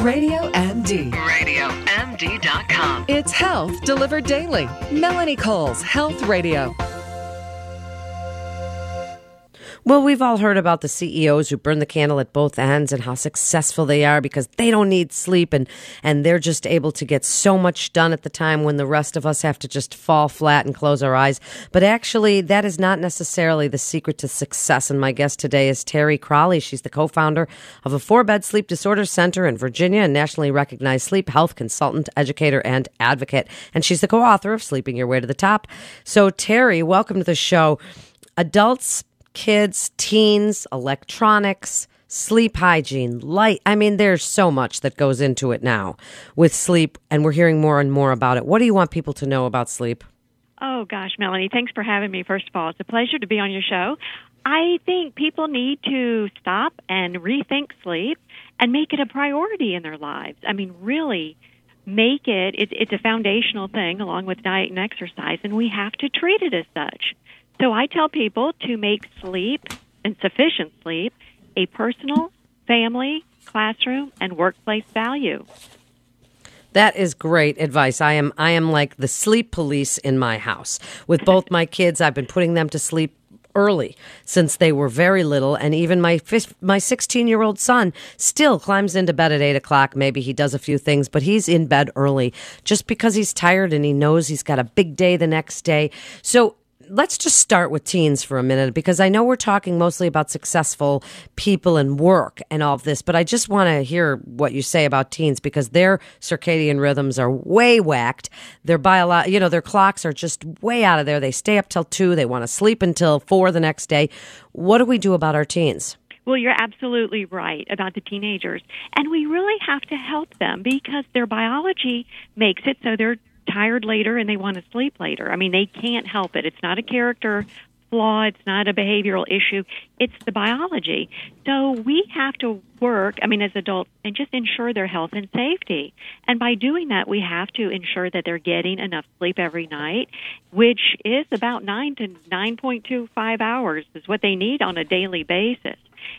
Radio MD. RadioMD.com. It's health delivered daily. Melanie Cole's Health Radio. Well, we've all heard about the CEOs who burn the candle at both ends and how successful they are because they don't need sleep and, and they're just able to get so much done at the time when the rest of us have to just fall flat and close our eyes. But actually, that is not necessarily the secret to success. And my guest today is Terry Cralle. She's the co-founder of a four-bed sleep disorder center in Virginia and nationally recognized sleep health consultant, educator, and advocate. And she's the co-author of Sleeping Your Way to the Top. So Terry, welcome to the show. Adults kids, teens, electronics, sleep hygiene, light. I mean, there's so much that goes into it now with sleep, and we're hearing more and more about it. What do you want people to know about sleep? Oh, gosh, Melanie, thanks for having me, first of all. It's a pleasure to be on your show. I think people need to stop and rethink sleep and make it a priority in their lives. I mean, really make it, it it's a foundational thing along with diet and exercise, and we have to treat it as such. So I tell people to make sleep and sufficient sleep a personal, family, classroom, and workplace value. That is great advice. I am I am like the sleep police in my house. With both my kids, I've been putting them to sleep early since they were very little and even my my 16 year old son still climbs into bed at 8 o'clock maybe he does a few things but he's in bed early just because he's tired and he knows he's got a big day the next day so let's just start with teens for a minute because I know we're talking mostly about successful people and work and all of this, but I just want to hear what you say about teens because their circadian rhythms are way whacked. Their bio, you know, their clocks are just way out of there. They stay up till two. They want to sleep until four the next day. What do we do about our teens? Well, you're absolutely right about the teenagers. And we really have to help them because their biology makes it so they're tired later and they want to sleep later. I mean, they can't help it. It's not a character flaw, it's not a behavioral issue, it's the biology. So we have to work, I mean, as adults, and just ensure their health and safety. And by doing that, we have to ensure that they're getting enough sleep every night, which is about 9 to 9.25 hours is what they need on a daily basis.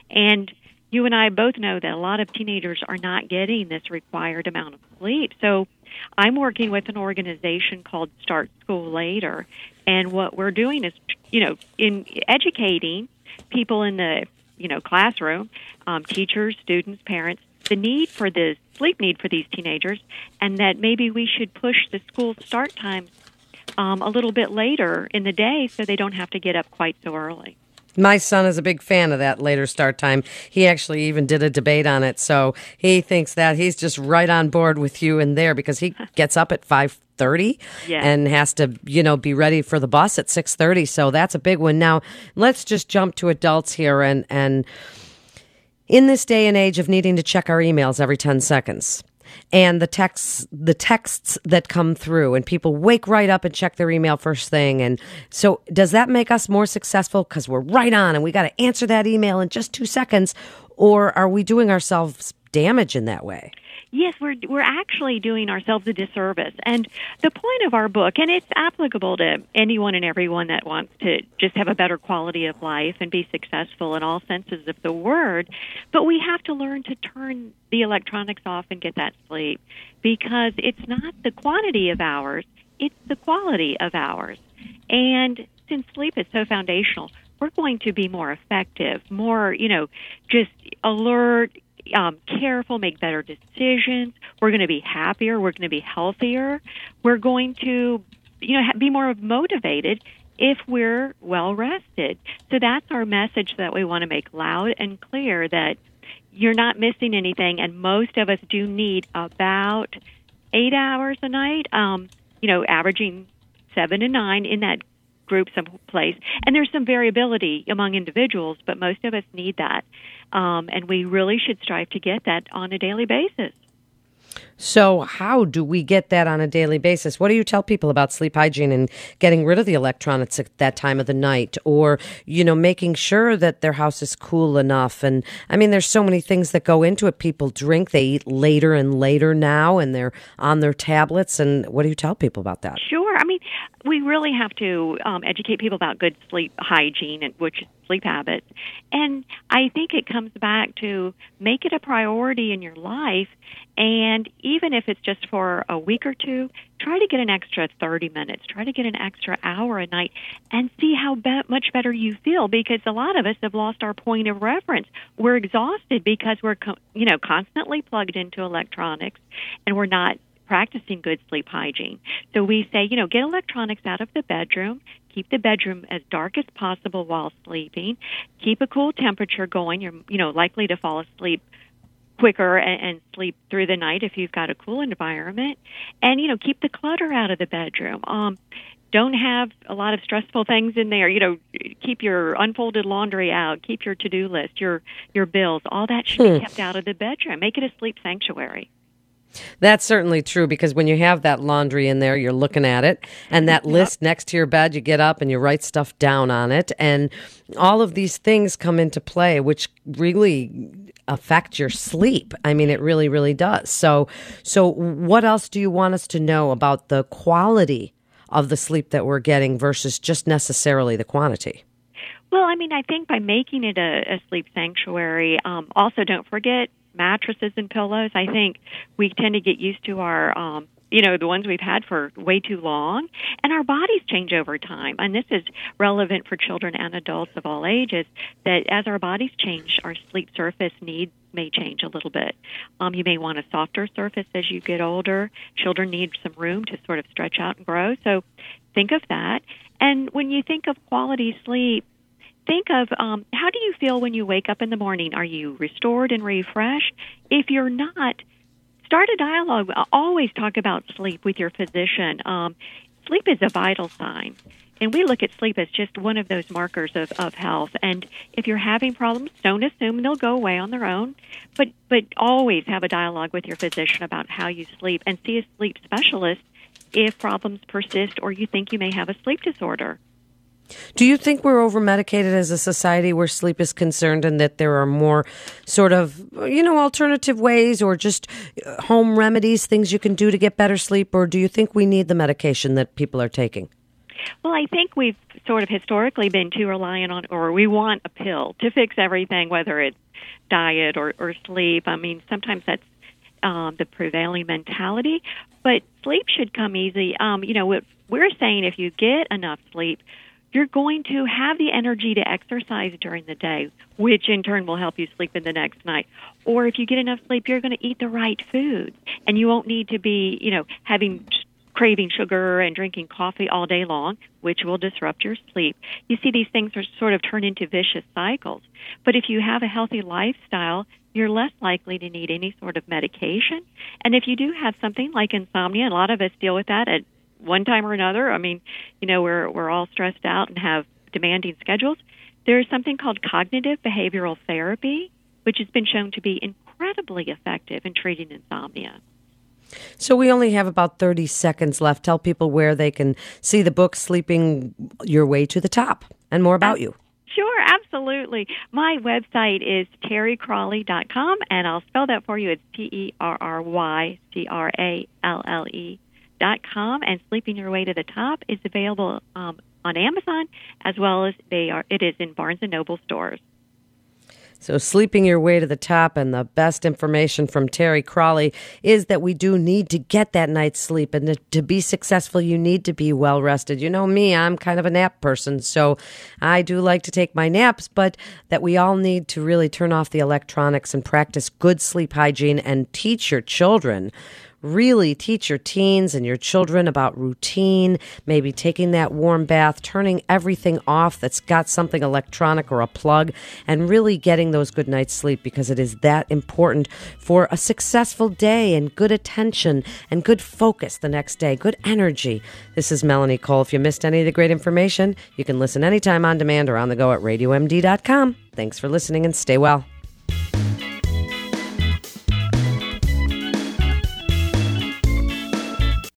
And you and I both know that a lot of teenagers are not getting this required amount of sleep. So I'm working with an organization called Start School Later, and what we're doing is, you know, in educating people in the, you know, classroom, um, teachers, students, parents, the need for the sleep need for these teenagers, and that maybe we should push the school start times um, a little bit later in the day so they don't have to get up quite so early. My son is a big fan of that later start time. He actually even did a debate on it. So he thinks that he's just right on board with you in there because he gets up at 5:30 Yes. and has to, you know, be ready for the bus at 6:30. So that's a big one. Now, let's just jump to adults here and and in this day and age of needing to check our emails every 10 seconds and the texts the texts that come through. And people wake right up and check their email first thing. And so does that make us more successful? Because we're right on and we got to answer that email in just two seconds. Or are we doing ourselves damage in that way Yes, we're we're actually doing ourselves a disservice. And the point of our book, and it's applicable to anyone and everyone that wants to just have a better quality of life and be successful in all senses of the word, but we have to learn to turn the electronics off and get that sleep because it's not the quantity of hours, it's the quality of hours. And since sleep is so foundational, we're going to be more effective, more, you know, just alert, um, careful, make better decisions. We're going to be happier. We're going to be healthier. We're going to, you know, be more motivated if we're well rested. So that's our message that we want to make loud and clear that you're not missing anything, and most of us do need about eight hours a night. Um, you know, averaging seven to nine in that group someplace. And there's some variability among individuals, but most of us need that. Um, and we really should strive to get that on a daily basis. So, how do we get that on a daily basis? What do you tell people about sleep hygiene and getting rid of the electronics at that time of the night or, you know, making sure that their house is cool enough? And I mean, there's so many things that go into it. People drink, they eat later and later now, and they're on their tablets. And what do you tell people about that? Sure. I mean, we really have to um, educate people about good sleep hygiene, which sleep habits. And I think it comes back to make it a priority in your life. And even if it's just for a week or two, try to get an extra 30 minutes, try to get an extra hour a night and see how be- much better you feel because a lot of us have lost our point of reference. We're exhausted because we're, co- you know, constantly plugged into electronics and we're not practicing good sleep hygiene. So we say, you know, get electronics out of the bedroom, keep the bedroom as dark as possible while sleeping, keep a cool temperature going. You're, you know, likely to fall asleep quicker and, and sleep through the night if you've got a cool environment, and you know, keep the clutter out of the bedroom. Um, don't have a lot of stressful things in there. You know, keep your unfolded laundry out, keep your to-do list, your your bills, all that should be kept out of the bedroom. Make it a sleep sanctuary. That's certainly true because when you have that laundry in there, you're looking at it, and that list next to your bed, you get up and you write stuff down on it, and all of these things come into play, which really affect your sleep. I mean, it really, really does. So, so what else do you want us to know about the quality of the sleep that we're getting versus just necessarily the quantity? Well, I mean, I think by making it a, a sleep sanctuary, um, also don't forget mattresses and pillows. I think we tend to get used to our um you know the ones we've had for way too long and our bodies change over time. And this is relevant for children and adults of all ages that as our bodies change our sleep surface needs may change a little bit. Um, you may want a softer surface as you get older. Children need some room to sort of stretch out and grow. So think of that. And when you think of quality sleep think of um, how do you feel when you wake up in the morning? Are you restored and refreshed? If you're not, start a dialogue. Always talk about sleep with your physician. Um, sleep is a vital sign. And we look at sleep as just one of those markers of, of health. And if you're having problems, don't assume they'll go away on their own. But but always have a dialogue with your physician about how you sleep and see a sleep specialist if problems persist or you think you may have a sleep disorder. Do you think we're over medicated as a society where sleep is concerned and that there are more sort of, you know, alternative ways or just uh, home remedies, things you can do to get better sleep? Or do you think we need the medication that people are taking? Well, I think we've sort of historically been too reliant on, or we want a pill to fix everything, whether it's diet or, or sleep. I mean, sometimes that's um, the prevailing mentality, but sleep should come easy. Um, you know, we're saying if you get enough sleep, you're going to have the energy to exercise during the day, which in turn will help you sleep in the next night. Or if you get enough sleep, you're going to eat the right foods, and you won't need to be, you know, having craving sugar and drinking coffee all day long, which will disrupt your sleep. You see, these things are sort of turn into vicious cycles. But if you have a healthy lifestyle, you're less likely to need any sort of medication. And if you do have something like insomnia, a lot of us deal with that at one time or another. I mean, you know, we're we're all stressed out and have demanding schedules. There is something called cognitive behavioral therapy, which has been shown to be incredibly effective in treating insomnia. So we only have about 30 seconds left. Tell people where they can see the book Sleeping Your Way to the Top and more about uh, you. Sure, absolutely. My website is terrycralle.com, and I'll spell that for you. It's T E R R Y C R A L L E com and Sleeping Your Way to the Top is available um, on Amazon as well as they are. It is in Barnes and Noble stores. So, sleeping your way to the top, and the best information from Terry Cralle is that we do need to get that night's sleep. And to, to, be successful, you need to be well rested. You know me, I'm kind of a nap person, so I do like to take my naps, but that we all need to really turn off the electronics and practice good sleep hygiene and teach your children really teach your teens and your children about routine, maybe taking that warm bath, turning everything off that's got something electronic or a plug, and really getting those good night's sleep because it is that important for a successful day and good attention and good focus the next day, good energy. This is Melanie Cole. If you missed any of the great information, you can listen anytime on demand or on the go at radiomd.com. Thanks for listening and stay well.